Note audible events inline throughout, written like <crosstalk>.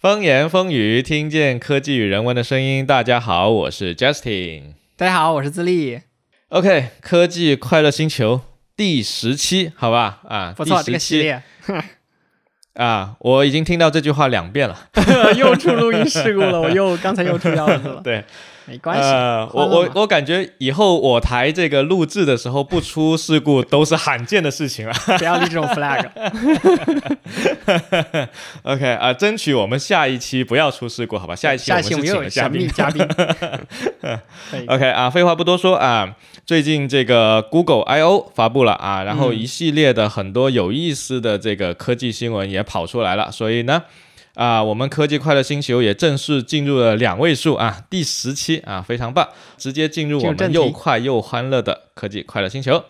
风言风语，听见科技与人文的声音。大家好，我是 Justin。大家好，我是自立。OK，科技快乐星球第十期，好吧？啊，不错，这第十期个系列 <laughs> 啊，我已经听到这句话两遍了。<laughs> 又出录音事故了，我又刚才又出幺蛾子了。<laughs> 对，没关系，呃，我我我感觉以后我台这个录制的时候不出事故都是罕见的事情了。不要立这种 flag。<laughs> OK 啊、争取我们下一期不要出事故，好吧？下一期下一期我们有请了嘉宾。嘉宾。<laughs> OK 啊，废话不多说啊，最近这个 Google I/O 发布了啊，然后嗯一系列的很多有意思的这个科技新闻也跑出来了，所以呢。啊，我们科技快乐星球也正式进入了两位数啊，第十期啊，非常棒，直接进入我们又快又欢乐的科技快乐星球。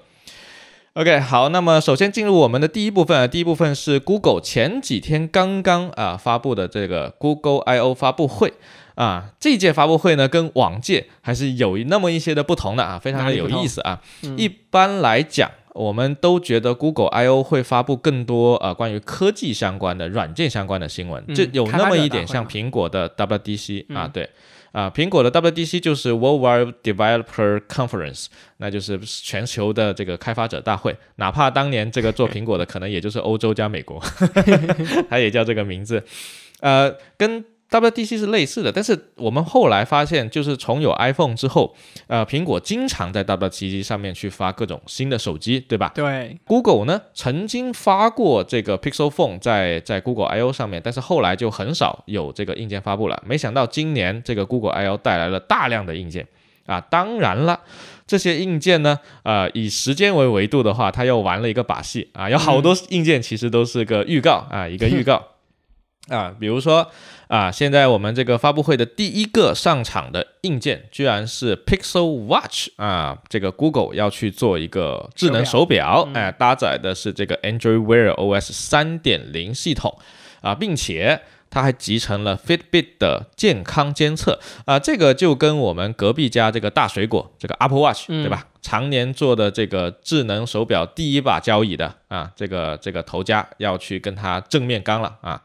OK，好，那么首先进入我们的第一部分啊，第一部分是 Google 前几天刚刚啊发布的这个 Google I/O 发布会啊，这届发布会呢跟往届还是有那么一些的不同的啊，非常的有意思啊。嗯一般来讲，我们都觉得 Google I/O 会发布更多呃关于科技相关的、软件相关的新闻，嗯就有那么一点像苹果的 WDC 啊，嗯对。啊，苹果的 WDC 就是 Worldwide Developer Conference，那就是全球的这个开发者大会。哪怕当年这个做苹果的，可能也就是欧洲加美国，<laughs> 它也叫这个名字。呃，跟 WDC 是类似的，但是我们后来发现，就是从有 iPhone 之后，呃，苹果经常在 WDC 上面去发各种新的手机，对吧？对，Google 呢曾经发过这个 Pixel Phone 在在 Google I/O 上面，但是后来就很少有这个硬件发布了。没想到今年这个 Google I/O 带来了大量的硬件啊！当然了，这些硬件呢，呃，以时间为维度的话，它又玩了一个把戏啊，有好多硬件其实都是个预告啊，一个预告。<laughs> 啊，比如说啊，现在我们这个发布会的第一个上场的硬件，居然是 Pixel Watch 啊，这个 Google 要去做一个智能手表，哎、搭载的是这个 Android Wear OS 三点零系统啊，并且。它还集成了 Fitbit 的健康监测啊，这个就跟我们隔壁家这个大水果这个 Apple Watch、嗯对吧？常年做的这个智能手表第一把交椅的啊，这个这个头家要去跟它正面刚了啊。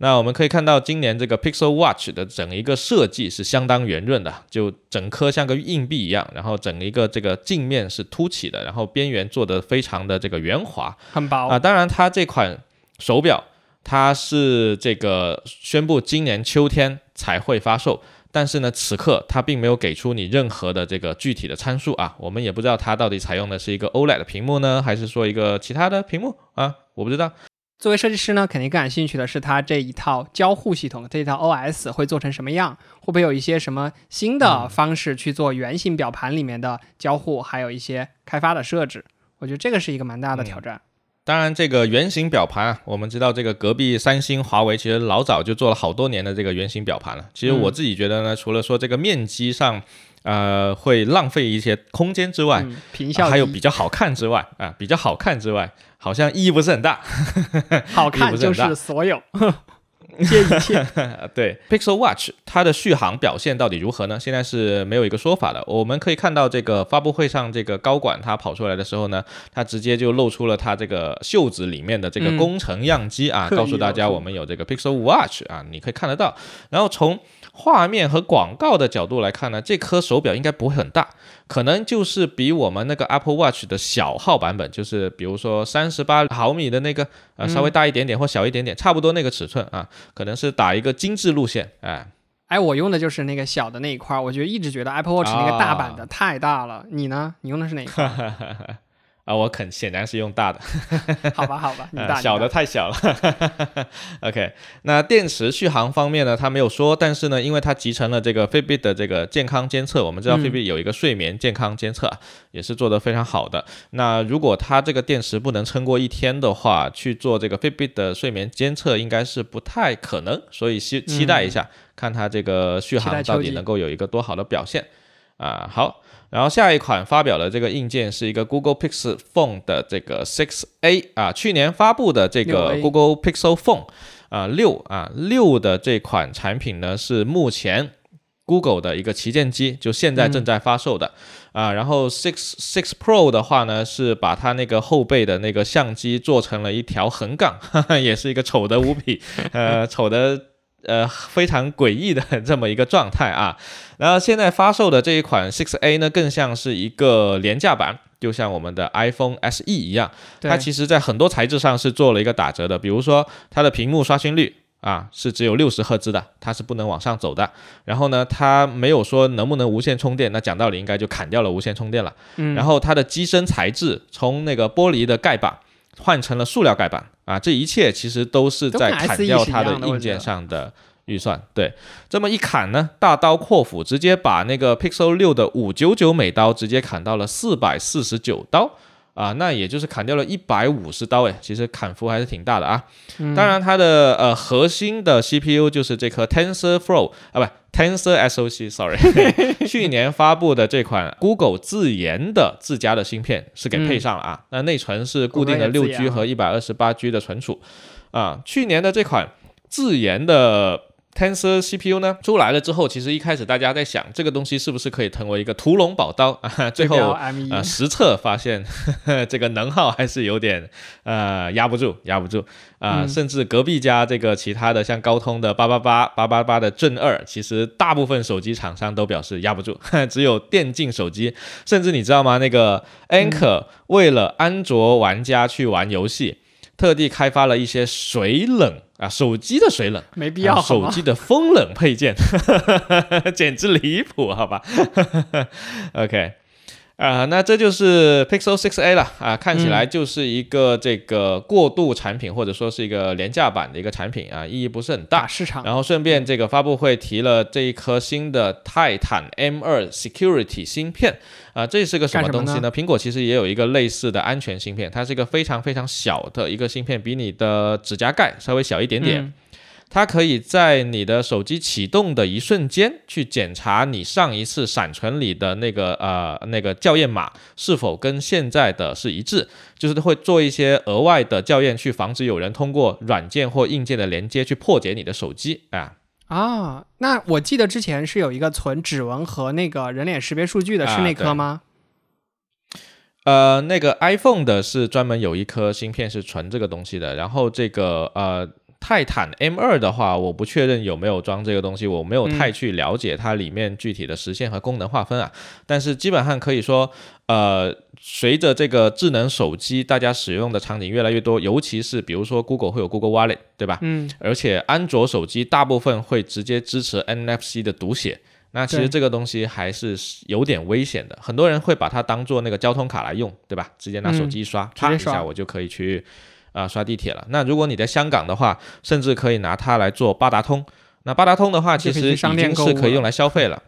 那我们可以看到，今年这个 Pixel Watch 的整一个设计是相当圆润的，就整颗像个硬币一样，然后整一个这个镜面是凸起的，然后边缘做的非常的这个圆滑很薄。啊。当然，它这款手表它是这个宣布今年秋天才会发售。但是呢，此刻它并没有给出你任何的这个具体的参数啊，我们也不知道它到底采用的是一个 OLED 的屏幕呢，还是说一个其他的屏幕啊，我不知道。作为设计师呢，肯定更感兴趣的是它这一套交互系统，这一套 OS 会做成什么样？会不会有一些什么新嗯的方式去做圆形表盘里面的交互，还有一些开发的设置？我觉得这个是一个蛮大的挑战。当然，这个圆形表盘啊，我们知道这个隔壁三星、华为其实老早就做了好多年的这个圆形表盘了。其实我自己觉得呢，除了说这个面积上，呃，会浪费一些空间之外，嗯，啊还有比较好看之外啊，比较好看之外，好像意义不是很大。<laughs> 好看就不是所有，接一切。呃 <laughs> 对，Pixel Watch 它的续航表现到底如何呢？现在是没有一个说法的。我们可以看到这个发布会上，这个高管他跑出来的时候呢，他直接就露出了他这个袖子里面的这个嗯工程样机啊，告诉大家我们有这个 Pixel Watch 啊，你可以看得到。然后从画面和广告的角度来看呢，这颗手表应该不会很大，可能就是比我们那个 Apple Watch 的小号版本，就是比如说三十八毫米的那个，呃，稍微大一点点或小一点点，差不多那个尺寸啊，可能是打一个精致路线，哎。哎，我用的就是那个小的那一块儿，我觉得一直觉得 Apple Watch 那个大版的太大了。你呢？你用的是哪一块儿？<laughs> 啊，我肯显然是用大的，<laughs> 好吧，好吧，你大，<laughs> 小的大太小了。<laughs> OK，那电池续航方面呢，它没有说，但是呢，因为它集成了这个 Fitbit 的这个健康监测，我们知道嗯 Fitbit 有一个睡眠健康监测啊，也是做得非常好的。那如果它这个电池不能撑过一天的话，去做这个 Fitbit 的睡眠监测应该是不太可能，所以期期待一下，看它这个续航到底能够有一个多好的表现啊。好。然后下一款发表的这个硬件是一个 Google Pixel Phone 的这个 Six A 啊，去年发布的这个 Google Pixel Phone 啊六啊六的这款产品呢是目前 Google 的一个旗舰机，就现在正在发售的、啊。然后 Six Six Pro 的话呢，是把它那个后背的那个相机做成了一条横杠，哈哈，也是一个丑的无比，呃，丑的呃非常诡异的这么一个状态啊。然后现在发售的这一款 Six A 呢，更像是一个廉价版，就像我们的 iPhone SE 一样，它其实在很多材质上是做了一个打折的，比如说它的屏幕刷新率。啊，是只有六十赫兹的，它是不能往上走的。然后呢，它没有说能不能无线充电，那讲道理应该就砍掉了无线充电了。嗯，然后它的机身材质从那个玻璃的盖板换成了塑料盖板啊，这一切其实都是在砍掉它的硬件上的预算。对，这么一砍呢，大刀阔斧，直接把那个 Pixel 六的五九九美刀直接砍到了四百四十九刀。啊，那也就是砍掉了一百五十刀，哎，其实砍幅还是挺大的啊。嗯当然，它的呃核心的 CPU 就是这颗 TensorFlow 啊，不 Tensor SoC，sorry，<laughs> 去年发布的这款 Google 自研的自家的芯片是给配上了啊。那内存是固定的六 G 和一百二十八 G 的存储啊。去年的这款自研的 Tensor CPU 呢出来了之后，其实一开始大家在想这个东西是不是可以成为一个屠龙宝刀啊？<laughs> 最后啊，实测发现呵呵 <laughs> 这个能耗还是有点呃压不住，压不住啊、嗯甚至隔壁家这个其他的像高通的八八八八八八的正二，其实大部分手机厂商都表示压不住，<laughs> 只有电竞手机，甚至你知道吗？那个 Anker 为了安卓玩家去玩游戏。特地开发了一些水冷啊，手机的水冷，没必要啊？手机的风冷配件，<laughs> 简直离谱，好吧？<laughs> OK，啊、那这就是 Pixel 6a 了啊，看起来就是一个这个过渡产品，或者说是一个廉价版的一个产品啊，意义不是很大。市场，然后顺便这个发布会提了这一颗新的泰坦 M2 Security 芯片啊，这是个什么东西呢？苹果其实也有一个类似的安全芯片，它是一个非常非常小的一个芯片，比你的指甲盖稍微小一点点。嗯它可以在你的手机启动的一瞬间去检查你上一次闪存里的那个呃那个校验码是否跟现在的是一致，就是会做一些额外的校验，去防止有人通过软件或硬件的连接去破解你的手机啊。啊，那我记得之前是有一个存指纹和那个人脸识别数据的，啊是那颗吗？呃，那个 iPhone 的是专门有一颗芯片是存这个东西的，然后这个呃。泰坦 M 二的话，我不确认有没有装这个东西，我没有太去了解它里面具体的实现和功能划分啊。但是基本上可以说，呃，随着这个智能手机大家使用的场景越来越多，尤其是比如说 Google 会有 Google Wallet，对吧？嗯，而且安卓手机大部分会直接支持 NFC 的读写。那其实这个东西还是有点危险的，很多人会把它当做那个交通卡来用，对吧？直接拿手机一刷，啪一下我就可以去啊、刷地铁了。那如果你在香港的话，甚至可以拿它来做八达通。那八达通的话，其实已经是可以用来消费了。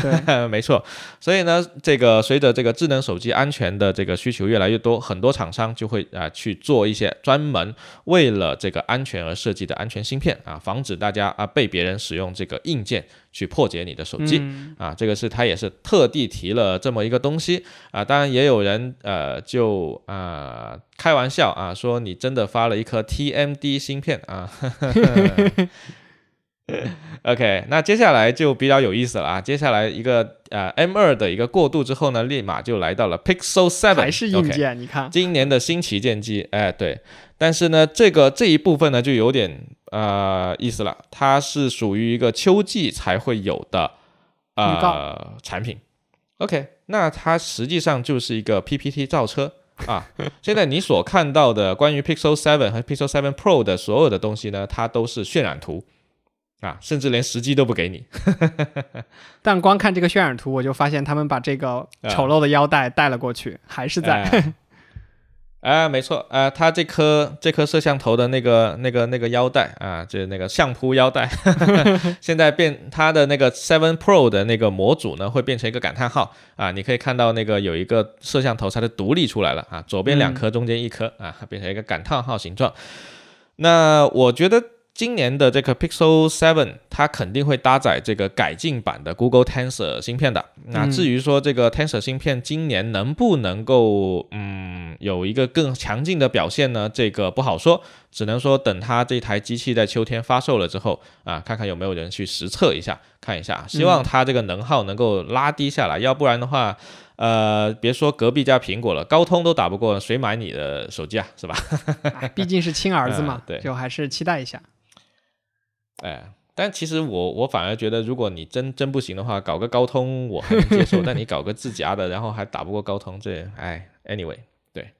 对，<laughs> 没错，所以呢，这个随着这个智能手机安全的这个需求越来越多，很多厂商就会啊、去做一些专门为了这个安全而设计的安全芯片啊，防止大家啊被别人使用这个硬件去破解你的手机。嗯啊，这个是他也是特地提了这么一个东西啊，当然也有人呃就啊、开玩笑啊说你真的发了一颗 TMD 芯片啊。<laughs> <laughs> OK，那接下来就比较有意思了啊！接下来一个呃 M 二的一个过渡之后呢，立马就来到了 Pixel 7，还是硬件，你看，今年的新旗舰机，哎，对，但是呢，这个这一部分呢就有点呃意思了，它是属于一个秋季才会有的预呃产品。OK，那它实际上就是一个 PPT 造车啊。现在你所看到的关于 Pixel 7和 Pixel 7 Pro 的所有的东西呢，它都是渲染图啊，甚至连时机都不给你。<laughs> 但光看这个渲染图，我就发现他们把这个丑陋的腰带带了过去，还是在。哎 <laughs> 哎，没错，啊，它这颗这颗摄像头的那个那个那个腰带啊，就是那个相扑腰带，<laughs> 现在变它的那个 Seven Pro 的那个模组呢，会变成一个感叹号啊，你可以看到那个有一个摄像头，它是独立出来了啊，左边两颗，中间一颗啊，变成一个感叹号形状。那我觉得今年的这个 Pixel 7，它肯定会搭载这个改进版的 Google Tensor 芯片的。那嗯至于说这个 Tensor 芯片今年能不能够嗯有一个更强劲的表现呢？这个不好说，只能说等它这台机器在秋天发售了之后啊，看看有没有人去实测一下，看一下，希望它这个能耗能够拉低下来，要不然的话。呃，别说隔壁家苹果了，高通都打不过，谁买你的手机啊？是吧？哎 <laughs> 毕竟是亲儿子嘛嗯，对就还是期待一下。哎，但其实我我反而觉得，如果你真真不行的话，搞个高通我还能接受，<laughs> 但你搞个自家的，然后还打不过高通，这哎，anyway，对，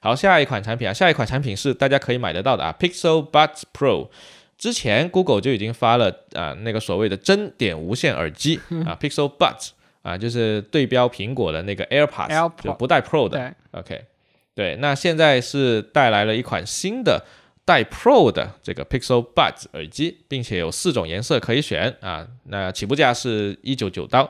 好，下一款产品啊，下一款产品是大家可以买得到的啊，Pixel Buds Pro。之前 Google 就已经发了啊，那个所谓的真点无线耳机 <laughs> 啊，Pixel Buds 啊，就是对标苹果的那个 AirPods，就不带 Pro 的。OK，对，那现在是带来了一款新的带 Pro 的这个 Pixel Buds 耳机，并且有四种颜色可以选啊。那起步价是一九九刀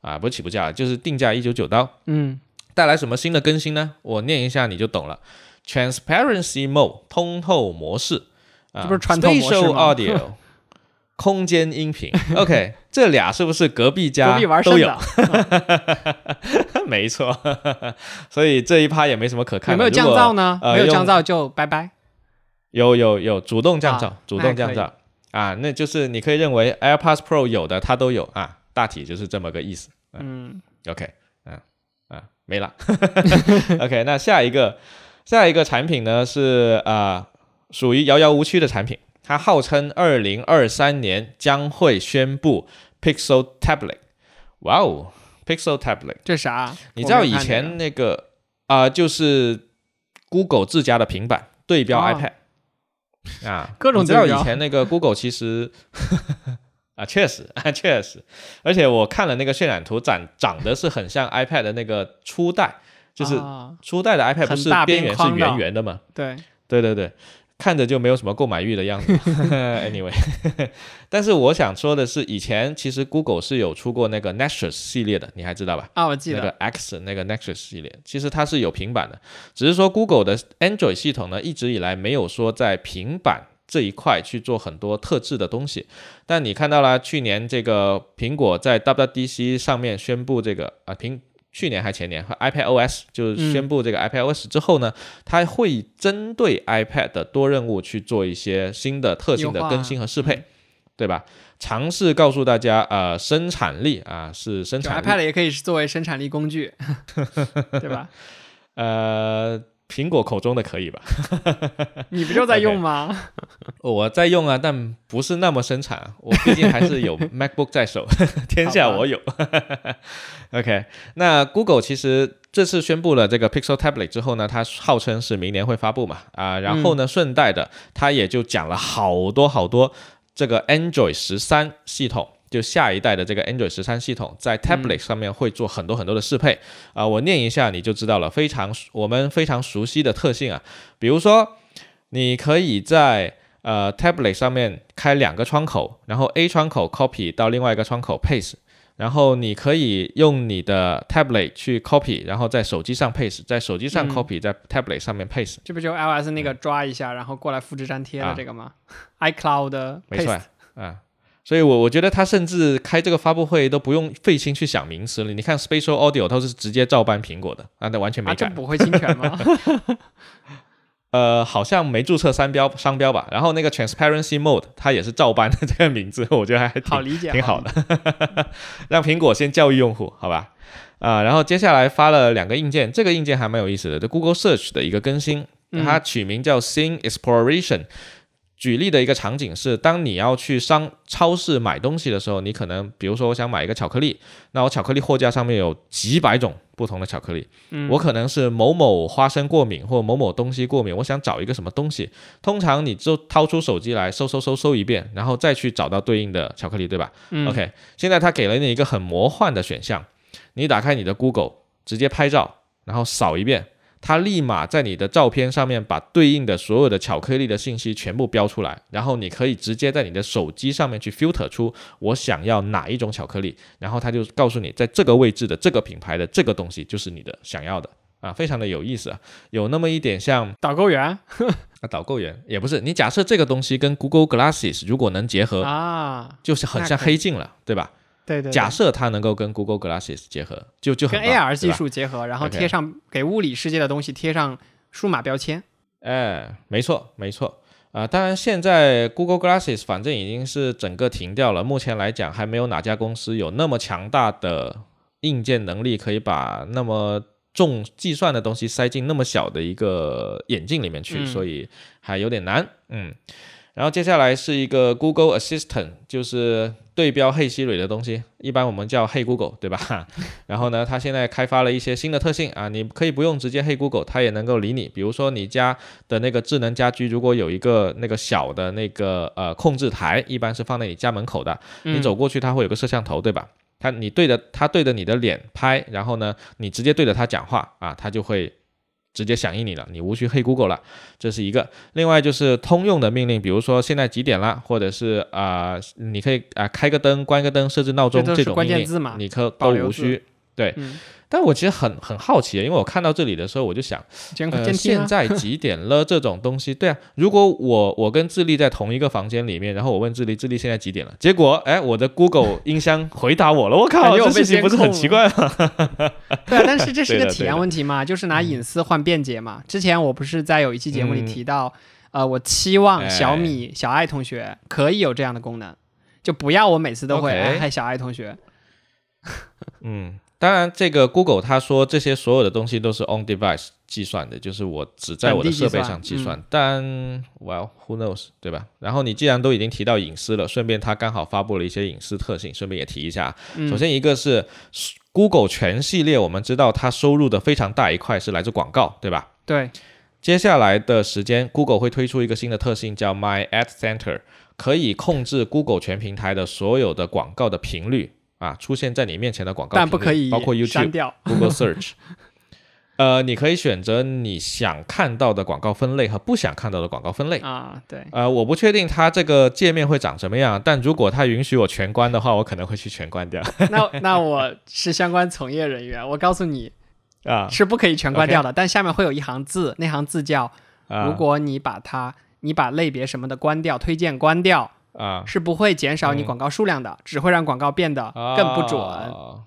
啊，不是起步价，就是定价一九九刀。嗯，带来什么新的更新呢？我念一下你就懂了：Transparency Mode 通透模式。这不是传统模式吗？<laughs> 空间音频，<laughs> OK，这俩是不是隔壁家都有？<laughs> 没错，所以这一趴也没什么可看。有没有降噪呢？没有降噪就拜拜。有有有，主动降噪，主动降噪啊，那就是你可以认为 AirPods Pro 有的它都有啊，大体就是这么个意思。嗯，OK，嗯啊，没了。<laughs> OK，那下一个下一个产品呢是啊。属于遥遥无期的产品，它号称二零二三年将会宣布 Pixel Tablet。哇哦，Pixel Tablet，这啥？你知道以前那个啊，就是 Google 自家的平板对标 iPad 啊，各种你知道以前那个 Google 其实 <laughs> 啊，确实啊，确实，而且我看了那个渲染图，长长得是很像 iPad 的那个初代，就是初代的 iPad 不是边缘是圆圆的嘛？对，对对对。看着就没有什么购买欲的样子。<laughs> Anyway，<laughs> 但是我想说的是，以前其实 Google 是有出过那个 Nexus 系列的，你还知道吧？啊，我记得那个 X 那个 Nexus 系列，其实它是有平板的，只是说 Google 的 Android 系统呢，一直以来没有说在平板这一块去做很多特制的东西。但你看到了去年这个苹果在 WDC 上面宣布这个啊平。去年还前年和 iPad OS 就宣布这个 iPad OS 之后呢，它会针对 iPad 的多任务去做一些新的特性的更新和适配，对吧？尝试告诉大家，呃，生产力啊是生产力，iPad 也可以作为生产力工具，<laughs> 对吧？<laughs> 呃。苹果口中的可以吧？<laughs> 你不就在用吗？<laughs> 我在用啊，但不是那么生产。我毕竟还是有 <laughs> MacBook 在手，天下我有。OK，那 Google 其实这次宣布了这个 Pixel Tablet 之后呢，它号称是明年会发布嘛？啊，然后呢，顺带的，它也就讲了好多好多这个 Android 十三系统。就下一代的这个 Android 十三系统在 Tablet 上面会做很多很多的适配。啊，我念一下你就知道了，非常我们非常熟悉的特性啊，比如说你可以在呃 Tablet 上面开两个窗口，然后 A 窗口 copy 到另外一个窗口 paste，然后你可以用你的 Tablet 去 copy，然后在手机上 paste，在手机上 copy，在 Tablet 上面 paste，这不就 iOS 那个抓一下然后过来复制粘贴的这个吗？iCloud 没错啊。所以，我我觉得他甚至开这个发布会都不用费心去想名词了。你看，Spatial Audio 它是直接照搬苹果的，啊，那完全没改。不会侵权吗？<laughs> 呃，好像没注册商标商标吧。然后那个 Transparency Mode 它也是照搬的这个名字，<laughs> 我觉得还好理解，挺好的。<laughs> 让苹果先教育用户，好吧？啊，然后接下来发了两个硬件，这个硬件还蛮有意思的，这 Google Search 的一个更新，它取名叫 Sing Exploration。举例的一个场景是，当你要去商超市买东西的时候，你可能比如说我想买一个巧克力，那我巧克力货架上面有几百种不同的巧克力，我可能是某某花生过敏或某某东西过敏，我想找一个什么东西，通常你就掏出手机来搜搜搜搜一遍，然后再去找到对应的巧克力，对吧？OK，现在它给了你一个很魔幻的选项，你打开你的 Google，直接拍照，然后扫一遍。它立马在你的照片上面把对应的所有的巧克力的信息全部标出来，然后你可以直接在你的手机上面去 filter 出我想要哪一种巧克力，然后它就告诉你在这个位置的这个品牌的这个东西就是你的想要的。啊，非常的有意思啊，有那么一点像导购员？<laughs> 啊，导购员也不是，你假设这个东西跟 Google Glasses 如果能结合啊，就是很像黑镜了，对吧？对对，假设它能够跟 Google Glasses 结合，就就跟 AR 技术结合，然后贴上给物理世界的东西贴上数码标签。哎，没错没错啊！当然，现在 Google Glasses 反正已经是整个停掉了，目前来讲还没有哪家公司有那么强大的硬件能力，可以把那么重计算的东西塞进那么小的一个眼镜里面去，所以还有点难。嗯。然后接下来是一个 Google Assistant，就是对标 Hey Siri 的东西，一般我们叫 Hey Google，对吧？<laughs> 然后呢，它现在开发了一些新的特性啊，你可以不用直接 Hey Google，它也能够理你。比如说你家的那个智能家居，如果有一个那个小的那个呃控制台，一般是放在你家门口的，你走过去它会有个摄像头，对吧？它你对着它对着你的脸拍，然后呢，你直接对着它讲话啊，它就会。直接响应你了，你无需黑 Google 了，这是一个。另外就是通用的命令，比如说现在几点了，或者是啊，你可以啊开个灯、关个灯、设置闹钟这种命令，你可都无需。对。但我其实很很好奇，因为我看到这里的时候，我就想，呃，现在几点了？这种东西，<laughs> 对啊。如果我我跟智利在同一个房间里面，然后我问智利，智利现在几点了？结果，哎，我的 Google 音箱 <laughs> 回答我了。我靠，这事情不是很奇怪吗？<laughs> 对啊，但是这是一个体验问题嘛，就是拿隐私换便捷嘛。之前我不是在有一期节目里提到，呃，我期望小米小爱同学可以有这样的功能，就不要我每次都会嗨小爱同学。嗯。当然，这个 Google 他说这些所有的东西都是 on device 计算的，就是我只在我的设备上计算。但 Well who knows，对吧？然后你既然都已经提到隐私了，顺便他刚好发布了一些隐私特性，顺便也提一下。首先一个是 Google 全系列，我们知道它收入的非常大一块是来自广告，对吧？对。接下来的时间，Google 会推出一个新的特性，叫 My Ad Center，可以控制 Google 全平台的所有的广告的频率。啊，出现在你面前的广告，但不可以包括 YouTube、<laughs> Google Search。呃，你可以选择你想看到的广告分类和不想看到的广告分类啊。对，呃，我不确定它这个界面会长什么样，但如果它允许我全关的话，我可能会去全关掉。那那我是相关从业人员，我告诉你啊，是不可以全关掉的。但下面会有一行字，那行字叫：如果你把它，你把类别什么的关掉，推荐关掉。啊，是不会减少你广告数量的，只会让广告变得更不准。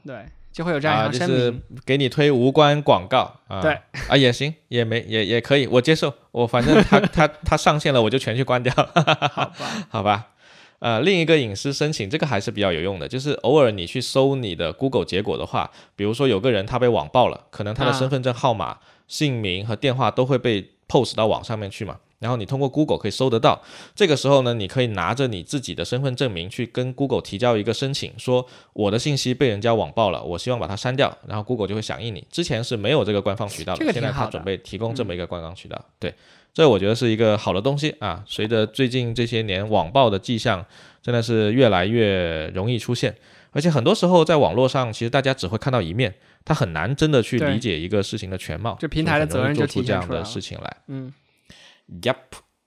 对，就会有这样一个声明，给你推无关广告。对，啊也行，也没也也可以，我接受。我反正他 <laughs> 他他上线了，我就全去关掉。好吧，<laughs> 好吧。呃，另一个隐私申请，这个还是比较有用的，就是偶尔你去搜你的 Google 结果的话，比如说有个人他被网暴了，可能他的身份证号码、姓名和电话都会被 post 到网上面去嘛。然后你通过 Google 可以搜得到，这个时候呢，你可以拿着你自己的身份证明去跟 Google 提交一个申请，说我的信息被人家网暴了，我希望把它删掉，然后 Google 就会响应你。之前是没有这个官方渠道的，现在他准备提供这么一个官方渠道。对，这我觉得是一个好的东西啊。随着最近这些年网暴的迹象真的是越来越容易出现，而且很多时候在网络上，其实大家只会看到一面，他很难真的去理解一个事情的全貌，这平台的责任就做出这样的事情来。嗯。Yep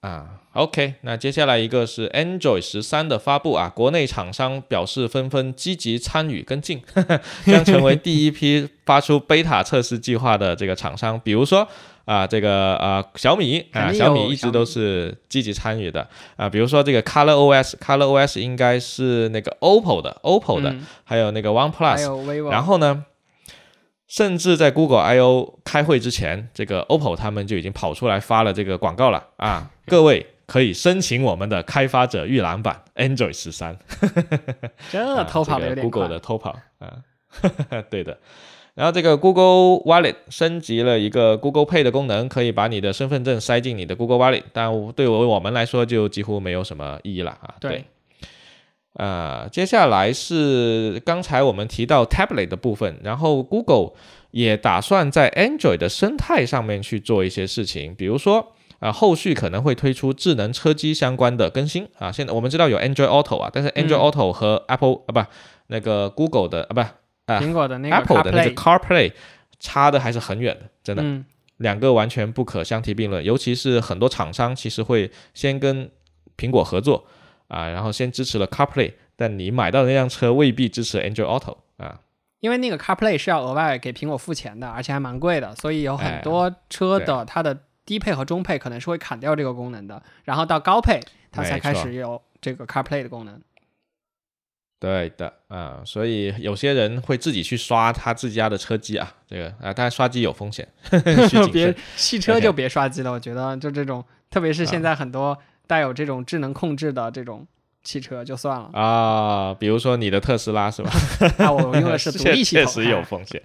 啊，OK，那接下来一个是 Android 十三的发布啊，国内厂商表示纷纷积极参与跟进，<laughs> 将成为第一批发出 beta 测试计划的这个厂商。比如说啊，这个啊小米啊，小米一直都是积极参与的啊。比如说这个 Color OS，Color OS 应该是那个 OPPO 的，OPPO 的，还有那个 OnePlus，然后呢？甚至在 Google I/O 开会之前，这个 OPPO 他们就已经跑出来发了这个广告了啊！<laughs> 各位可以申请我们的开发者预览版 Android 十三。<laughs> 这偷跑的有点 Google 的偷跑啊，<laughs> 对的。然后这个 Google Wallet 升级了一个 Google Pay 的功能，可以把你的身份证塞进你的 Google Wallet，但对我我们来说就几乎没有什么意义了啊。对。呃，接下来是刚才我们提到 tablet 的部分，然后 Google 也打算在 Android 的生态上面去做一些事情，比如说啊，后续可能会推出智能车机相关的更新啊。现在我们知道有 Android Auto 啊，但是 Android Auto 和 Apple 啊不那个 Google 的啊不啊苹果的那个 Apple 的那个 CarPlay 差的还是很远的，真的，两个完全不可相提并论。尤其是很多厂商其实会先跟苹果合作。啊，然后先支持了 CarPlay，但你买到的那辆车未必支持 Android Auto 啊，因为那个 CarPlay 是要额外给苹果付钱的，而且还蛮贵的，所以有很多车的它的低配和中配可能是会砍掉这个功能的，然后到高配它才开始有这个 CarPlay 的功能。对的啊，所以有些人会自己去刷他自家的车机啊，这个啊，但刷机有风险，<laughs> <laughs> 别汽车就别刷机了，我觉得就这种，特别是现在很多。带有这种智能控制的这种汽车就算了啊，比如说你的特斯拉是吧？那 <laughs> 我用的是独立系统，<laughs> 确实有风险。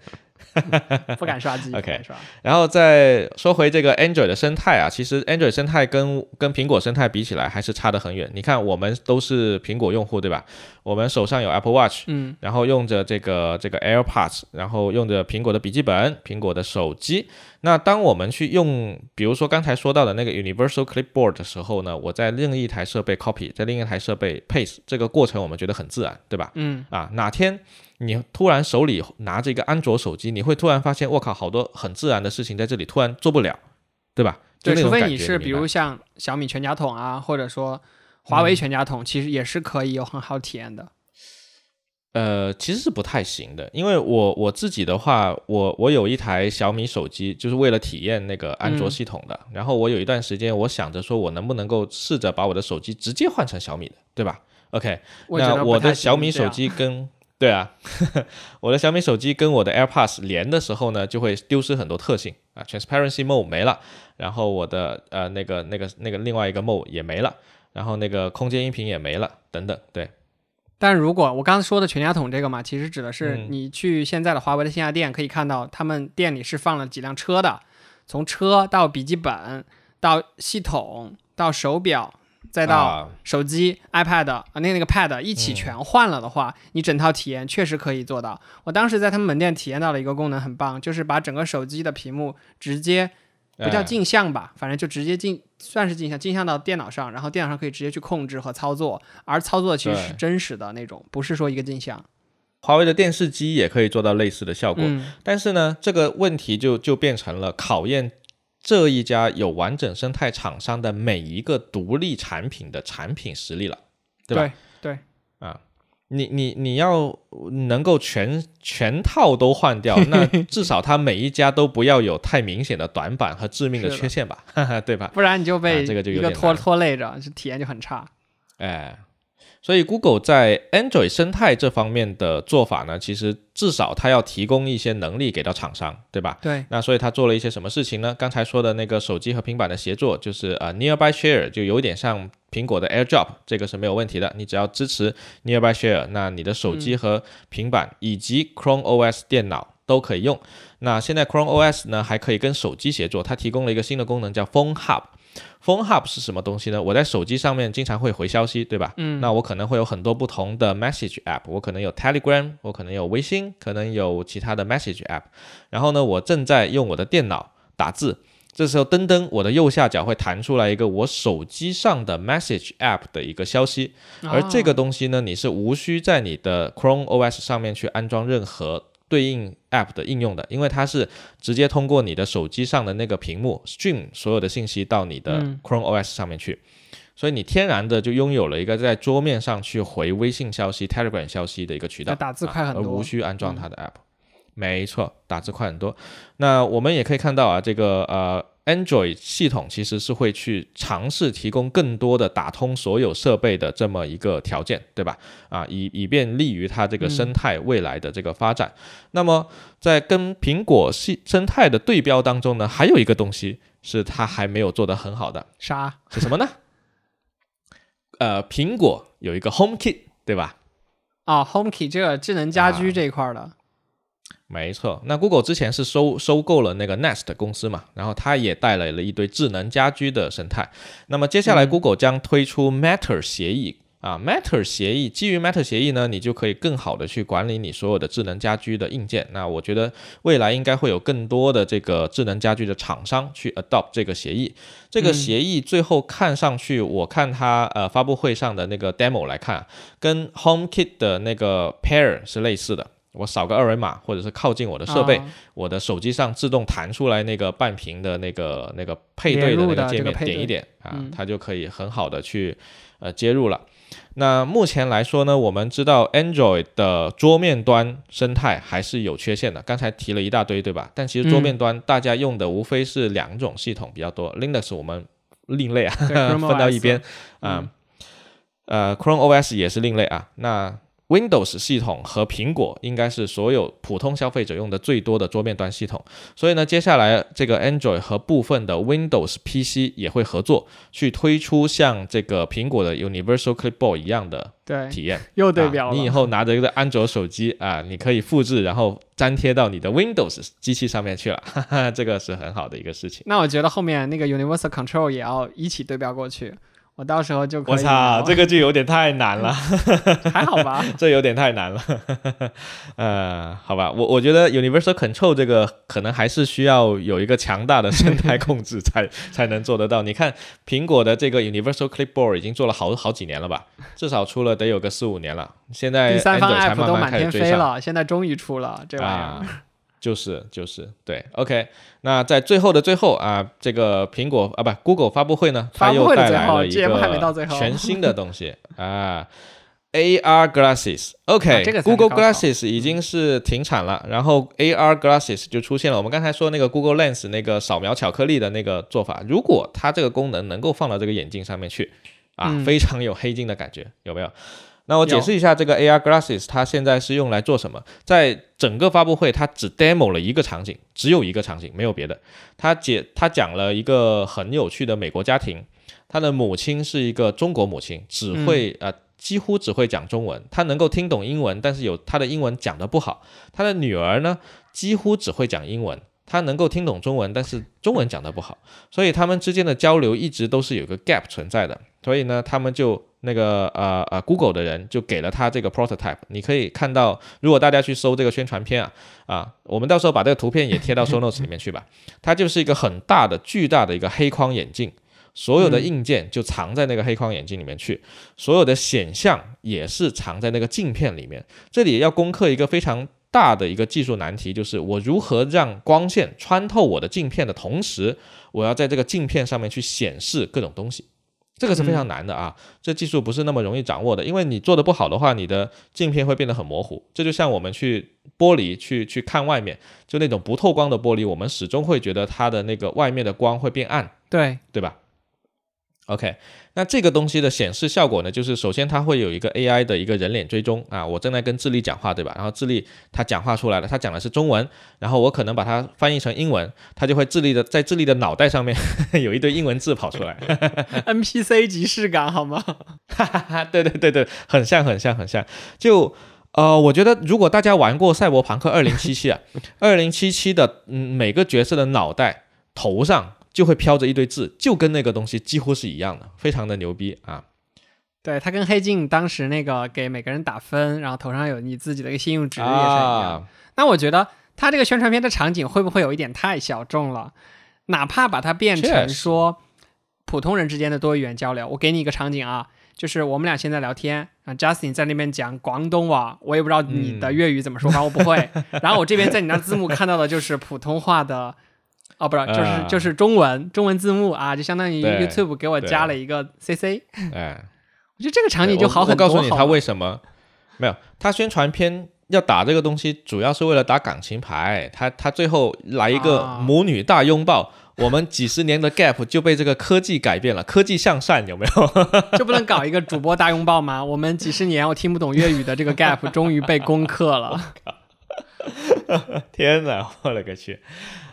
<laughs> 不敢刷机。OK，然后再说回这个 Android 的生态啊，其实 Android 生态跟跟苹果生态比起来还是差得很远。你看，我们都是苹果用户，对吧？我们手上有 Apple Watch，嗯，然后用着这个这个 AirPods，然后用着苹果的笔记本、苹果的手机。那当我们去用，比如说刚才说到的那个 Universal Clipboard 的时候呢，我在另一台设备 copy，在另一台设备 paste，这个过程我们觉得很自然，对吧？嗯，啊，哪天你突然手里拿着一个安卓手机，你会突然发现，我靠，好多很自然的事情在这里突然做不了，对吧？对，除非你是比如像小米全家桶啊，或者说华为全家桶，其实也是可以有很好体验的。呃，其实是不太行的，因为我我自己的话，我我有一台小米手机，就是为了体验那个安卓系统的。然后我有一段时间，我想着说我能不能够试着把我的手机直接换成小米的，对吧？OK，那我的小米手机跟对啊，<laughs> 我的小米手机跟我的 AirPods 连的时候呢，就会丢失很多特性啊，Transparency Mode 没了，然后我的呃那个那个那个另外一个 Mode 也没了，然后那个空间音频也没了，等等，对。但如果我刚才说的全家桶这个嘛，其实指的是你去现在的华为的线下店，可以看到他们店里是放了几辆车的，从车到笔记本到系统到手表再到手机 iPad 啊那那个 Pad 一起全换了的话，你整套体验确实可以做到。我当时在他们门店体验到了一个功能很棒，就是把整个手机的屏幕直接。不叫镜像吧，反正就直接镜，算是镜像，镜像到电脑上，然后电脑上可以直接去控制和操作，而操作其实是真实的那种，不是说一个镜像。华为的电视机也可以做到类似的效果，但是呢，这个问题就就变成了考验这一家有完整生态厂商的每一个独立产品的产品实力了，对吧？对对啊。你你你要能够全全套都换掉，<laughs> 那至少它每一家都不要有太明显的短板和致命的缺陷吧，<laughs> 对吧？不然你就被这个就一个拖拖累着，就体验就很差。哎。所以，Google 在 Android 生态这方面的做法呢，其实至少它要提供一些能力给到厂商，对吧？对。那所以它做了一些什么事情呢？刚才说的那个手机和平板的协作，就是呃 Nearby Share，就有点像苹果的 AirDrop，这个是没有问题的。你只要支持 Nearby Share，那你的手机和平板以及 Chrome OS 电脑都可以用。那现在 Chrome OS 呢，还可以跟手机协作，它提供了一个新的功能叫 Phone Hub。Phone Hub 是什么东西呢？我在手机上面经常会回消息，对吧？嗯，那我可能会有很多不同的 Message App，我可能有 Telegram，我可能有微信，可能有其他的 Message App。然后呢，我正在用我的电脑打字，这时候噔噔，我的右下角会弹出来一个我手机上的 Message App 的一个消息，而这个东西呢，你是无需在你的 Chrome OS 上面去安装任何。对应 App 的应用的，因为它是直接通过你的手机上的那个屏幕 stream 所有的信息到你的 Chrome OS 上面去，所以你天然的就拥有了一个在桌面上去回微信消息、Telegram 消息的一个渠道，打字快很多，而无需安装它的 App。没错，打字快很多。那我们也可以看到啊，这个呃。Android 系统其实是会去尝试提供更多的打通所有设备的这么一个条件，对吧？啊，以以便利于它这个生态未来的这个发展。那么，在跟苹果系生态的对标当中呢，还有一个东西是它还没有做得很好的，啥？是什么呢？<laughs> 呃，苹果有一个 HomeKit，对吧？啊，HomeKit 这个智能家居这一块的。没错，那 Google 之前是收收购了那个 Nest 公司嘛，然后它也带来了一堆智能家居的生态。那么接下来 Google 将推出 Matter 协议啊，Matter 协议基于 Matter 协议呢，你就可以更好的去管理你所有的智能家居的硬件。那我觉得未来应该会有更多的这个智能家居的厂商去 adopt 这个协议。这个协议最后看上去，我看它呃发布会上的那个 demo 来看，跟 HomeKit 的那个 Pair 是类似的。我扫个二维码，或者是靠近我的设备，我的手机上自动弹出来那个半屏的那个那个配对的那个界面，点一点啊，它就可以很好的去呃接入了。那目前来说呢，我们知道 Android 的桌面端生态还是有缺陷的。刚才提了一大堆，对吧？但其实桌面端大家用的无非是两种系统比较多，Linux 我们另类啊，<laughs> 分到一边啊。呃，Chrome OS 也是另类啊。那 Windows 系统和苹果应该是所有普通消费者用的最多的桌面端系统，所以呢，接下来这个 Android 和部分的 Windows PC 也会合作，去推出像这个苹果的 Universal Clipboard 一样的体验。又对标了，你以后拿着一个安卓手机啊，你可以复制，然后粘贴到你的 Windows 机器上面去了，哈哈，这个是很好的一个事情。那我觉得后面那个 Universal Control 也要一起对标过去。我到时候就可以。我操，这个就有点太难了。还好吧？<laughs> 这有点太难了。<laughs> 呃，好吧，我我觉得 Universal Control 这个可能还是需要有一个强大的生态控制才 <laughs> 才能做得到。你看苹果的这个 Universal Clipboard 已经做了好好几年了吧？至少出了得有个四五年了。现在第三方 App 都满天飞了，现在终于出了这玩意儿。就是就是对，OK，那在最后的最后啊，这个苹果啊不，Google 发布会呢，它又带来了一个全新的 <laughs> 东西啊，AR glasses，OK，Google Glasses 已经是停产了，然后 AR glasses 就出现了。我们刚才说那个 Google Lens 那个扫描巧克力的那个做法，如果它这个功能能够放到这个眼镜上面去啊，非常有黑镜的感觉，有没有？那我解释一下这个 AR glasses，它现在是用来做什么？在整个发布会，它只 demo 了一个场景，只有一个场景，没有别的。它解它讲了一个很有趣的美国家庭，他的母亲是一个中国母亲，只会呃几乎只会讲中文，他能够听懂英文，但是有他的英文讲的不好。他的女儿呢，几乎只会讲英文。他能够听懂中文，但是中文讲得不好，所以他们之间的交流一直都是有个 gap 存在的。所以呢，他们就那个呃呃 Google 的人就给了他这个 prototype。你可以看到，如果大家去搜这个宣传片啊啊，我们到时候把这个图片也贴到 show notes 里面去吧。<laughs> 它就是一个很大的、巨大的一个黑框眼镜，所有的硬件就藏在那个黑框眼镜里面去，所有的显像也是藏在那个镜片里面。这里要攻克一个非常。大的一个技术难题就是我如何让光线穿透我的镜片的同时，我要在这个镜片上面去显示各种东西，这个是非常难的啊！这技术不是那么容易掌握的，因为你做的不好的话，你的镜片会变得很模糊。这就像我们去玻璃去去看外面，就那种不透光的玻璃，我们始终会觉得它的那个外面的光会变暗，对对吧？OK，那这个东西的显示效果呢，就是首先它会有一个 AI 的一个人脸追踪啊，我正在跟智利讲话，对吧？然后智利它讲话出来了，它讲的是中文，然后我可能把它翻译成英文，它就会智利的在智利的脑袋上面 <laughs> 有一堆英文字跑出来，<laughs> NPC 即视感好吗？哈哈哈，对对对对，很像很像很像。就呃，我觉得如果大家玩过《赛博朋克2077》啊，《2077》的嗯每个角色的脑袋头上。就会飘着一堆字，就跟那个东西几乎是一样的，非常的牛逼啊！对，它跟黑镜当时那个给每个人打分，然后头上有你自己的一个信用值也是一样。那我觉得它这个宣传片的场景会不会有一点太小众了？哪怕把它变成说普通人之间的多语言交流，我给你一个场景啊，就是我们俩现在聊天啊，Justin 在那边讲广东话，我也不知道你的粤语怎么说，反正我不会。然后我这边在你那字幕看到的就是普通话的。哦，不是，就是就是中文中文字幕啊，就相当于 YouTube 给我加了一个 CC。<laughs> 哎，我觉得这个场景就好很多。我告诉你，他为什么没有？他宣传片要打这个东西，主要是为了打感情牌。他他最后来一个母女大拥抱，我们几十年的 gap 就被这个科技改变了，科技向善有没有？<laughs> 就不能搞一个主播大拥抱吗？我们几十年我听不懂粤语的这个 gap 终于被攻克了。<laughs> 天哪，我勒个去！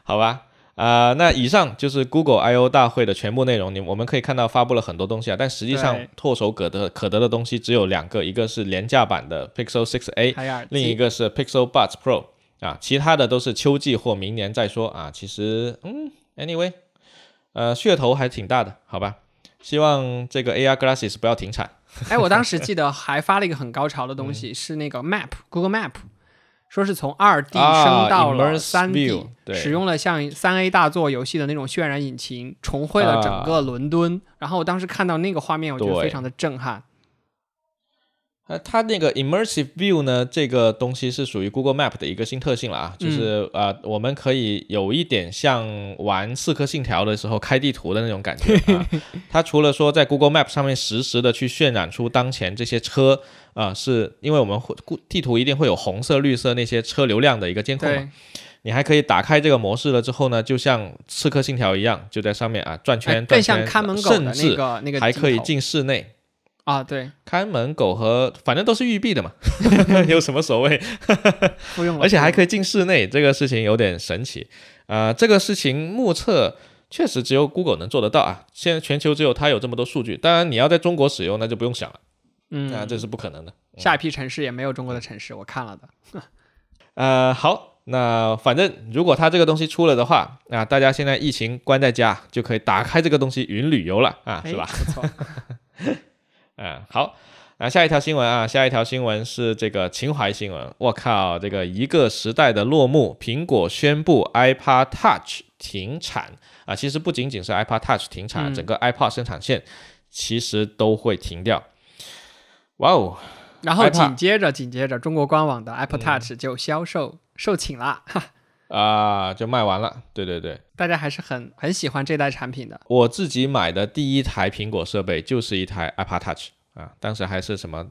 好吧。啊，那以上就是 Google I/O 大会的全部内容。你我们可以看到发布了很多东西啊，但实际上唾手可得可得的东西只有两个，一个是廉价版的 Pixel 6a，另一个是 Pixel Buds Pro 啊，其他的都是秋季或明年再说啊。其实，嗯，Anyway，呃，噱头还挺大的，好吧？希望这个 AR Glasses 不要停产。哎，我当时 <laughs> 记得还发了一个很高潮的东西，是那个 Map，Google Map。说是从二 D 升到了三 D，使用了像三 A 大作游戏的那种渲染引擎，重绘了整个伦敦。然后我当时看到那个画面，我觉得非常的震撼。呃，它那个 immersive view 呢，这个东西是属于 Google Map 的一个新特性了啊，就是呃，我们可以有一点像玩《刺客信条》的时候开地图的那种感觉啊。<laughs> 它除了说在 Google Map 上面实时的去渲染出当前这些车啊，是因为我们会地图一定会有红色、绿色那些车流量的一个监控嘛，你还可以打开这个模式了之后呢，就像《刺客信条》一样，就在上面啊转圈转圈，甚至还可以进室内。啊，对，看门狗和反正都是玉璧的嘛，<laughs> 有什么所谓？<laughs> 不用了，而且还可以。以进室内，这个事情有点神奇。啊，这个事情目测确实只有 Google 能做得到啊，现在全球只有它有这么多数据。当然你要在中国使用，那就不用想了，嗯，啊，这是不可能的。下一批城市也没有中国的城市，我看了的。<laughs> 呃，好，那反正如果它这个东西出了的话，啊，大家现在疫情关在家，就可以打开这个东西云旅游了啊，哎是吧？不错，<laughs> 嗯，好，啊，下一条新闻啊，下一条新闻是这个情怀新闻。我靠，这个一个时代的落幕，苹果宣布 iPad Touch 停产啊。其实不仅仅是 iPad Touch 停产，嗯整个 iPad 生产线其实都会停掉。哇哦，然后紧接着紧接着，中国官网的嗯 Apple Touch 就销售售罄了，哈，啊，就卖完了。对对对，大家还是很很喜欢这代产品的。我自己买的第一台苹果设备就是一台 iPad Touch 啊，当时还是什么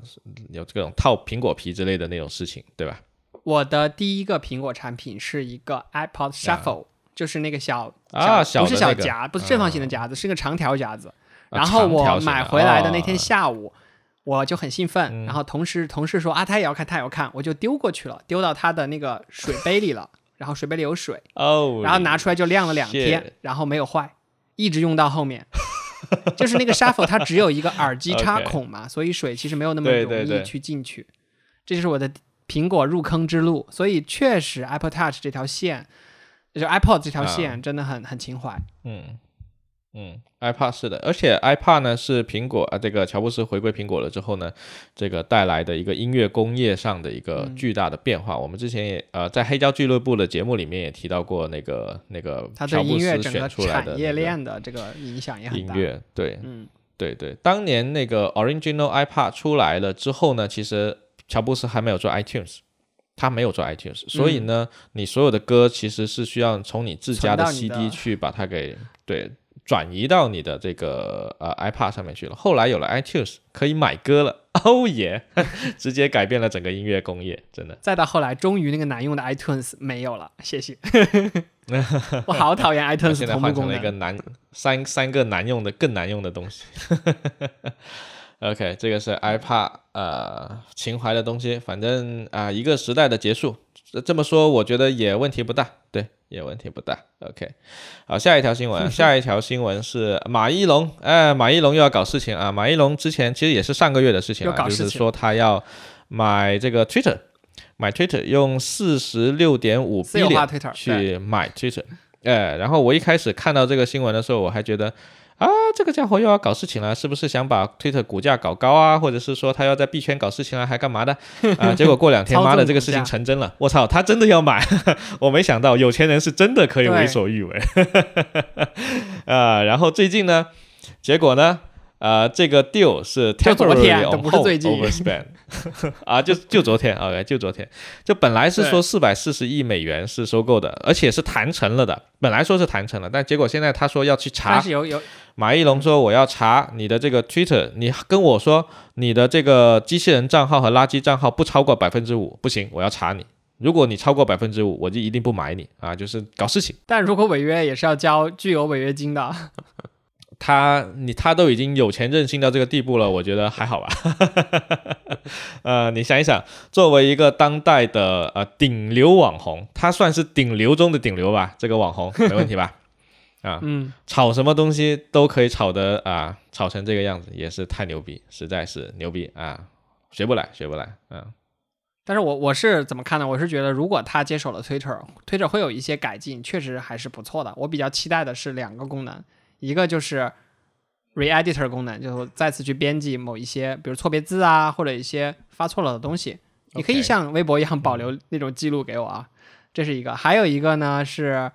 有这种套苹果皮之类的那种事情，对吧？我的第一个苹果产品是一个 iPod Shuffle，、就是那个小啊小不是小夹，不是正方形的夹子，是个长条夹子。啊然后我买回来的那天哦下午，我就很兴奋，嗯然后同事同事说啊，他也要看，他也要看，我就丢过去了，丢到他的那个水杯里了，然后水杯里有水，<laughs> 哦，然后拿出来就晾了两天，然后没有坏，一直用到后面。就是那个 Shuffle 它只有一个耳机 <laughs> 插孔嘛，所以水其实没有那么容易对对对去进去。这就是我的苹果入坑之路，所以确实 Apple Touch 这条线，就是 iPod 这条啊线真的很很情怀。嗯嗯，iPad 是的，而且 iPad 呢是苹果啊，这个乔布斯回归苹果了之后呢，这个带来的一个音乐工业上的一个嗯巨大的变化。我们之前也呃在黑胶俱乐部的节目里面也提到过那个那个它对乔布斯音乐整个选出来的产业那个链的这个影响也很大。音乐，对嗯，对对，当年那个 Original iPad 出来了之后呢，其实乔布斯还没有做 iTunes。他没有做 iTunes，所以呢，你所有的歌其实是需要从你自家的 CD 去把它给对转移到你的这个呃 iPad 上面去了。后来有了 iTunes，可以买歌了，哦耶，直接改变了整个音乐工业，真的。再到后来，终于那个难用的 iTunes 没有了，谢谢。<laughs> 我好讨厌 iTunes 现在换成了一个。难三三个难用的更难用的东西。<laughs> OK，这个是 iPad 呃情怀的东西，反正啊、一个时代的结束，这这么说我觉得也问题不大，对，也问题不大。OK，好，下一条新闻，下一条新闻是马一龙，哎，马一龙又要搞事情啊！马一龙之前其实也是上个月的事情就是说他要买这个 Twitter，买 Twitter 用四十六点五私有化 billion 去买 Twitter，哎，然后我一开始看到这个新闻的时候，我还觉得啊，这个家伙又要搞事情了，是不是想把 Twitter 股价搞高啊？或者是说他要在币圈搞事情了，还干嘛的？啊，<laughs> 结果过两天，妈的，这个事情成真了，我操，他真的要买，<laughs> 我没想到有钱人是真的可以为所欲为，<laughs> 啊，然后最近呢，结果呢？呃，这个 deal 是 temporary 天 on hold overspend <laughs> 啊，就就昨天，<laughs> OK，就昨天，就本来是说四百四十亿美元是收购的，而且是谈成了的，本来说是谈成了，但结果现在他说要去查是有有马一龙说：“我要查你的这个 Twitter，你跟我说你的这个机器人账号和垃圾账号不超过百分之五，不行，我要查你。如果你超过百分之五，我就一定不买你啊！就是搞事情。但如果违约也是要交巨额违约金的。他你他都已经有钱任性到这个地步了，我觉得还好吧。<laughs> 呃，你想一想，作为一个当代的呃顶流网红，他算是顶流中的顶流吧？这个网红没问题吧？<laughs> 啊，嗯，炒什么东西都可以炒的啊，炒成这个样子，也是太牛逼，实在是牛逼啊，学不来，学不来，嗯但是我我是怎么看呢？我是觉得如果他接手了 Twitter，Twitter 会有一些改进，确实还是不错的。我比较期待的是两个功能，一个就是 re-editor 功能，就是再次去编辑某一些，比如错别字啊，或者一些发错了的东西，你可以像微博一样保留那种记录给我啊，这是一个。还有一个呢是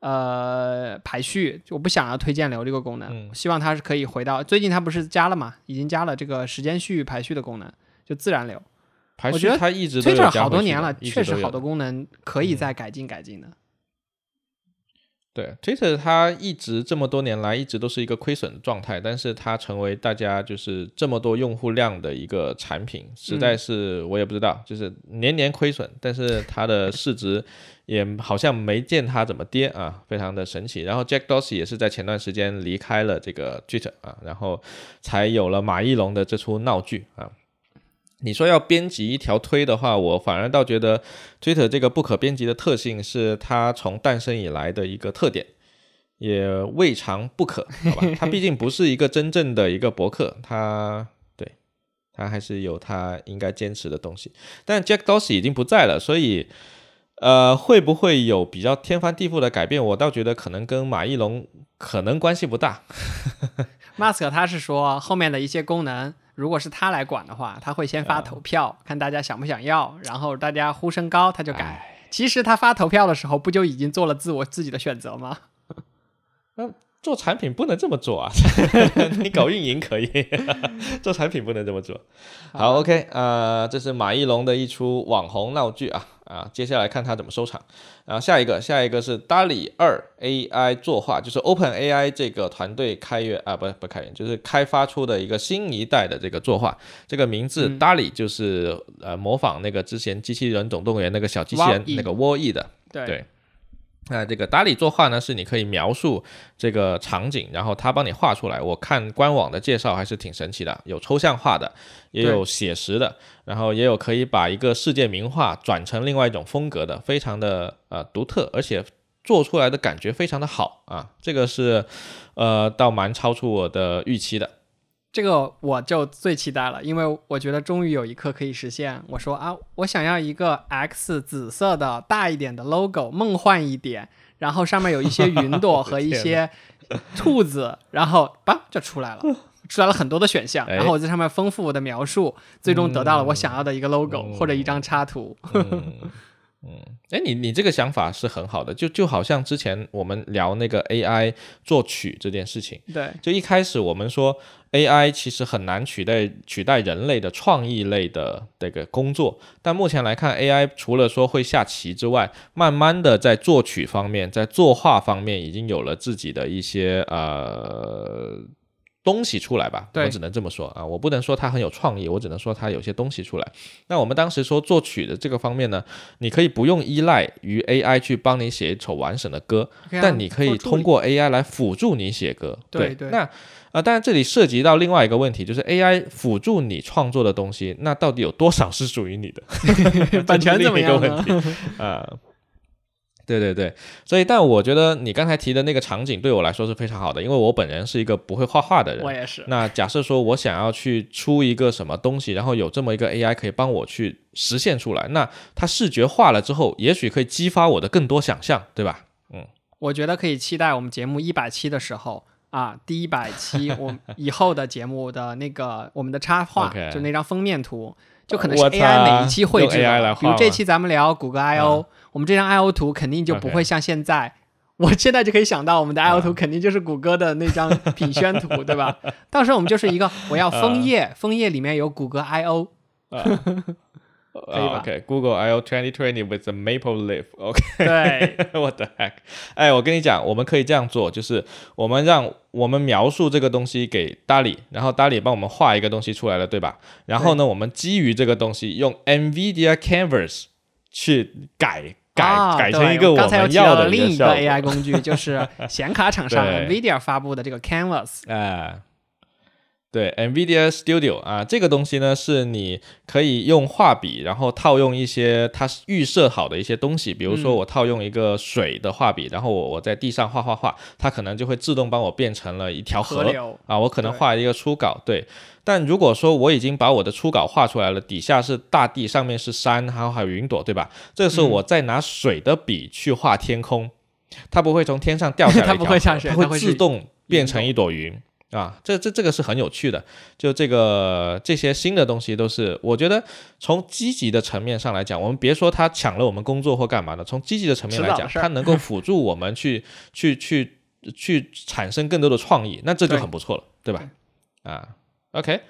呃排序，我不想要推荐流这个功能，嗯希望它是可以回到最近它不是加了嘛，已经加了这个时间序排序的功能，就自然流。排序我觉得它一直都有 Twitter 加回去的好多年了，确实好多功能可以嗯再改进改进的。对，Twitter 它一直这么多年来一直都是一个亏损的状态，但是它成为大家就是这么多用户量的一个产品，实在是我也不知道，就是年年亏损，但是它的市值也好像没见它怎么跌啊，非常的神奇。然后 Jack Dorsey 也是在前段时间离开了这个 Twitter 啊，然后才有了马一龙的这出闹剧啊。你说要编辑一条推的话，我反而倒觉得 Twitter 这个不可编辑的特性是它从诞生以来的一个特点，也未尝不可，好吧？它毕竟不是一个真正的一个博客，它对它还是有它应该坚持的东西。但 Jack Dorsey 已经不在了，所以呃，会不会有比较天翻地覆的改变？我倒觉得可能跟马一龙可能关系不大。<laughs> Mask 他是说后面的一些功能。如果是他来管的话，他会先发投票，看大家想不想要，然后大家呼声高，他就改。其实他发投票的时候，不就已经做了自我自己的选择吗？<laughs> 那做产品不能这么做啊！<laughs> 你搞运营可以，<laughs> 做产品不能这么做。好，OK，呃，这是马一龙的一出网红闹剧啊。啊，接下来看他怎么收场。然后下一个，下一个是 DALL-E 二 AI 作画，就是 Open AI 这个团队开源啊，不不开源，就是开发出的一个新一代的这个作画。这个名字 DALL-E 就是呃模仿那个之前机器人总动员那个小机器人那个 Wall-E 的，对。那这个 DALL-E 作画呢，是你可以描述这个场景，然后他帮你画出来。我看官网的介绍还是挺神奇的，有抽象画的，也有写实的，然后也有可以把一个世界名画转成另外一种风格的，非常的呃独特，而且做出来的感觉非常的好啊。这个是呃，倒蛮超出我的预期的。这个我就最期待了，因为我觉得终于有一刻可以实现。我说啊，我想要一个 X 紫色的大一点的 logo，梦幻一点，然后上面有一些云朵和一些兔子，然后吧就出来了，出来了很多的选项，然后我在上面丰富我的描述，最终得到了我想要的一个 logo 或者一张插图。<laughs> 嗯，哎，你你这个想法是很好的，就就好像之前我们聊那个 AI 作曲这件事情，对，就一开始我们说 AI 其实很难取代取代人类的创意类的这个工作，但目前来看，AI 除了说会下棋之外，慢慢的在作曲方面，在作画方面已经有了自己的一些呃。东西出来吧，我只能这么说啊，我不能说他很有创意，我只能说他有些东西出来。那我们当时说作曲的这个方面呢，你可以不用依赖于 AI 去帮你写一首完整的歌，但你可以通过 AI 来辅助你写歌。对对。那啊，当然这里涉及到另外一个问题，就是 AI 辅助你创作的东西，那到底有多少是属于你的？<laughs> <laughs> 版权这么一个问题？啊。对对对，所以但我觉得你刚才提的那个场景对我来说是非常好的，因为我本人是一个不会画画的人。我也是。那假设说我想要去出一个什么东西，然后有这么一个 AI 可以帮我去实现出来，那它视觉化了之后，也许可以激发我的更多想象，对吧？嗯，我觉得可以期待我们节目一百期的时候啊，第一百期我 <laughs> 以后的节目的那个我们的插画，就那张封面图。就可能是 AI 每一期绘制，比如这期咱们聊谷歌 I/O，我们这张 I/O 图肯定就不会像现在，我现在就可以想到我们的 I/O 图肯定就是谷歌的那张品宣图，对吧？<laughs> 到时候我们就是一个我要枫叶，枫叶里面有谷歌 I/O。OK，Google I/O 2020 with the maple leaf。<laughs> OK，<laughs> 对，What the heck？哎，我跟你讲，我们可以这样做，就是我们让我们描述这个东西给 DALL-E，然后 DALL-E 帮我们画一个东西出来了，对吧？然后呢，我们基于这个东西，用 NVIDIA Canvas 去改改改成一个我们要的另一个 AI 工具，就是 <laughs> 显卡厂商 NVIDIA 发布的这个 Canvas。哎。对，NVIDIA Studio 啊，这个东西呢，是你可以用画笔，然后套用一些它预设好的一些东西，比如说我套用一个水的画笔，然后我我在地上画画画，它可能就会自动帮我变成了一条河啊。我可能画一个初稿，对。但如果说我已经把我的初稿画出来了，底下是大地，上面是山，还有还有云朵，对吧？这个时候我再拿水的笔去画天空，它不会从天上掉下来，<laughs> 它不会下水，它会自动变成一朵云。啊，这这这个是很有趣的，就这个这些新的东西都是，我觉得从积极的层面上来讲，我们别说它抢了我们工作或干嘛的，从积极的层面来讲，它能够 <laughs> 辅助我们去去去去产生更多的创意，那这就很不错了，对吧？啊，OK，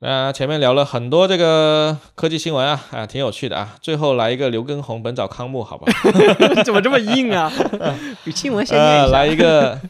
那前面聊了很多这个科技新闻啊，啊，挺有趣的啊。最后来一个刘畊宏《本草纲目》，好吧？怎么这么硬啊？比 <laughs> 新闻先念一下。来一个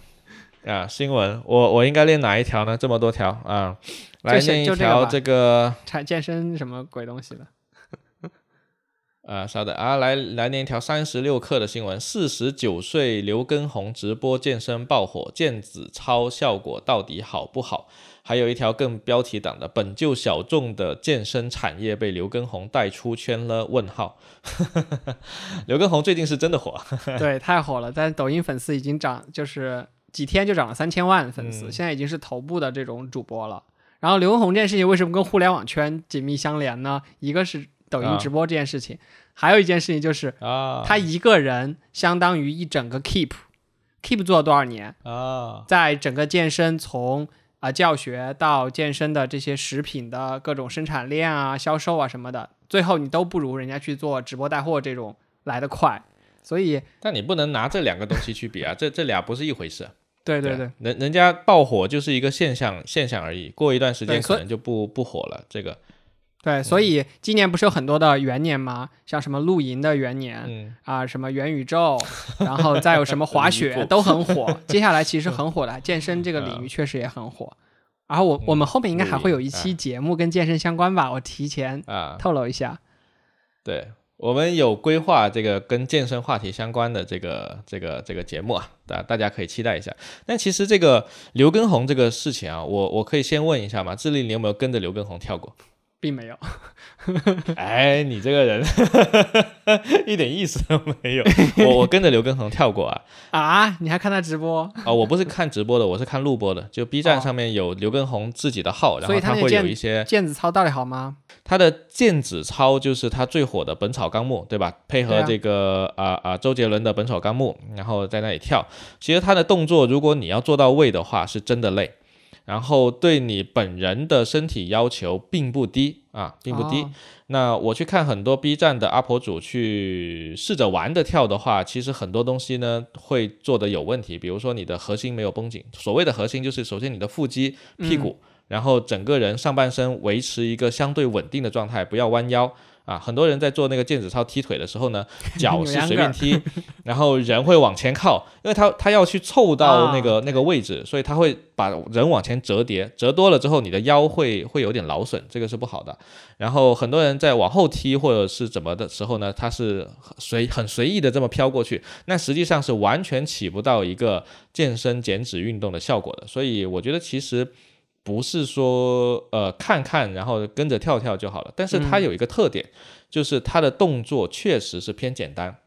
啊，新闻，我我应该练哪一条呢？这么多条啊，来练一条这个产健身什么鬼东西的。<laughs> 啊，稍等啊，来来念一条三十六克的新闻：四十九岁刘畊宏直播健身爆火，健子操效果到底好不好？还有一条更标题党的，本就小众的健身产业被刘畊宏带出圈了？问号。<laughs> 刘畊宏最近是真的火，<laughs> 对，太火了，但抖音粉丝已经涨，就是几天就涨了三千万粉丝，现在已经是头部的这种主播了。然后刘畊宏这件事情为什么跟互联网圈紧密相连呢？一个是抖音直播这件事情，还有一件事情就是啊，他一个人相当于一整个 Keep，Keep 做了多少年啊？在整个健身从啊，教学到健身的这些食品的各种生产链啊、销售啊什么的，最后你都不如人家去做直播带货这种来得快。所以，但你不能拿这两个东西去比啊，这这俩不是一回事。对对对，人人家爆火就是一个现象现象而已，过一段时间可能就不不火了。这个。对，所以今年不是有很多的元年吗？像什么露营的元年啊，什么元宇宙，<laughs> 然后再有什么滑雪都很火。<laughs> 接下来其实很火的健身这个领域确实也很火。然后我我们后面应该还会有一期节目跟健身相关吧？我提前啊透露一下。对我们有规划这个跟健身话题相关的这个这个这个节目啊，大大家可以期待一下。但其实这个刘畊宏这个事情啊，我我可以先问一下嘛，智利你有没有跟着刘畊宏跳过？并没有，<laughs> 哎，你这个人 <laughs> 一点意思都没有。<laughs> 我我跟着刘畊宏跳过啊啊！你还看他直播啊？我不是看直播的，我是看录播的。就 B 站上面有刘畊宏自己的号，然后他会有一些毽子操到底好吗？他的毽子操就是他最火的《本草纲目》，对吧？配合这个啊啊周杰伦的《本草纲目》，然后在那里跳。其实他的动作，如果你要做到位的话，是真的累。然后对你本人的身体要求并不低啊，并不低。那我去看很多 B 站的阿婆主去试着玩的跳的话，其实很多东西呢会做的有问题。比如说你的核心没有绷紧，所谓的核心就是首先你的腹肌、屁股，然后整个人上半身维持一个相对稳定的状态，不要弯腰。啊，很多人在做那个毽子操踢腿的时候呢，<laughs> 脚是随便踢，然后人会往前靠，因为他他要去凑到那个那个位置，所以他会把人往前折叠，折多了之后，你的腰会会有点劳损，这个是不好的。然后很多人在往后踢或者是怎么的时候呢，他是随很随意的这么飘过去，那实际上是完全起不到一个健身减脂运动的效果的。所以我觉得其实。不是说呃看看然后跟着跳跳就好了，但是它有一个特点，就是它的动作确实是偏简单，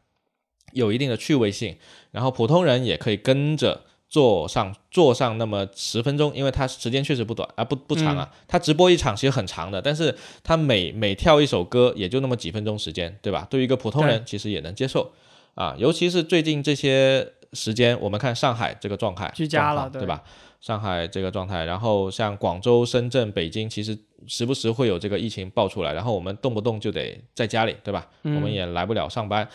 有一定的趣味性，然后普通人也可以跟着做上做上那么十分钟，因为它时间确实不短啊不不长啊，它直播一场其实很长的，但是它每每跳一首歌也就那么几分钟时间，对吧？对于一个普通人其实也能接受啊，尤其是最近这些时间，我们看上海这个状态居家了，对吧？上海这个状态，然后像广州、深圳、北京，其实时不时会有这个疫情爆出来，然后我们动不动就得在家里，对吧？我们也来不了上班。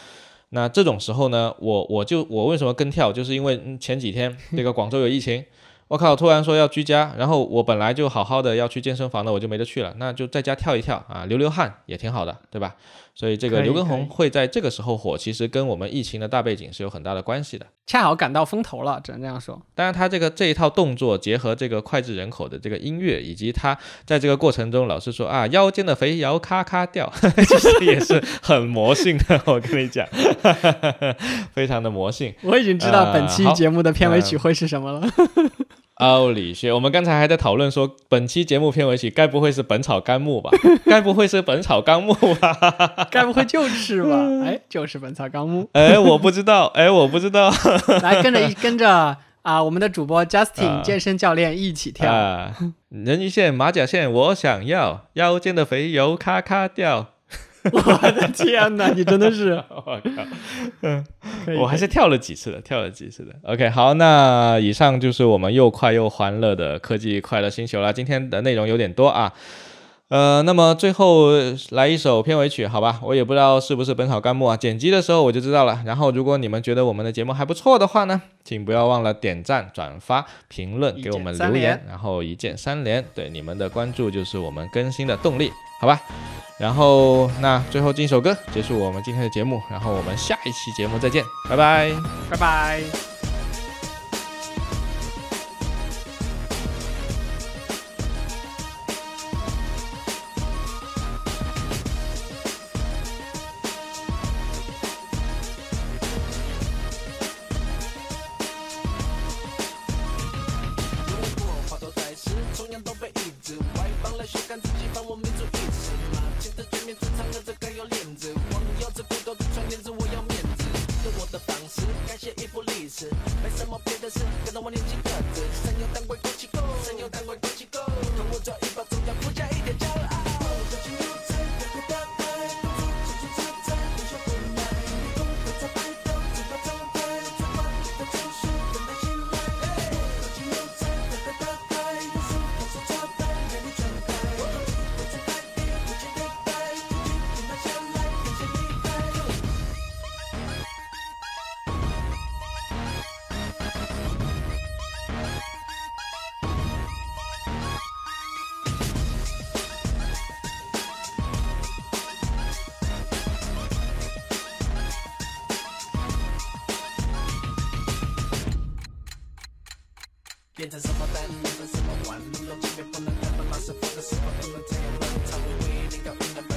那这种时候呢，我我就我为什么跟跳，就是因为前几天 <laughs> 这个广州有疫情。我靠！突然说要居家，然后我本来就好好的要去健身房的，我就没得去了，那就在家跳一跳啊，流流汗也挺好的，对吧？所以这个刘畊宏会在这个时候火，其实跟我们疫情的大背景是有很大的关系的。恰好赶到风头了，只能这样说。当然，他这个这一套动作结合这个脍炙人口的这个音乐，以及他在这个过程中老是说啊腰间的肥腰咔咔掉，<laughs> 其实也是很魔性的。我跟你讲，<laughs> 非常的魔性。我已经知道本期节目的片尾曲会是什么了。<laughs> <laughs> 奥理学，我们刚才还在讨论说，本期节目片尾曲该不会是《本草纲目》吧？<laughs> 该不会是《本草纲目》吧？该不会就是吧？<laughs> 哎，就是《本草纲目》。哎，我不知道，哎，我不知道。来跟着一跟着啊，我们的主播 Justin 健身教练一起跳。啊人鱼线、马甲线，我想要，腰间的肥油咔咔掉。<laughs> 我的天哪，你真的是，<laughs> 我靠，嗯，我还是跳了几次的，跳了几次的。OK，好，那以上就是我们又快又欢乐的科技快乐星球了。今天的内容有点多啊，呃，那么最后来一首片尾曲，好吧？我也不知道是不是《本草纲目》啊，剪辑的时候我就知道了。然后，如果你们觉得我们的节目还不错的话呢，请不要忘了点赞、转发、评论，给我们留言，然后一键三连。对，你们的关注就是我们更新的动力，好吧？然后，那最后进一首歌结束我们今天的节目，然后我们下一期节目再见，拜拜，拜拜。变成什么单，变成什么环，路由器别不能看，把老师放的是否不能这样乱唱？回忆灵感，灵感没有，还有。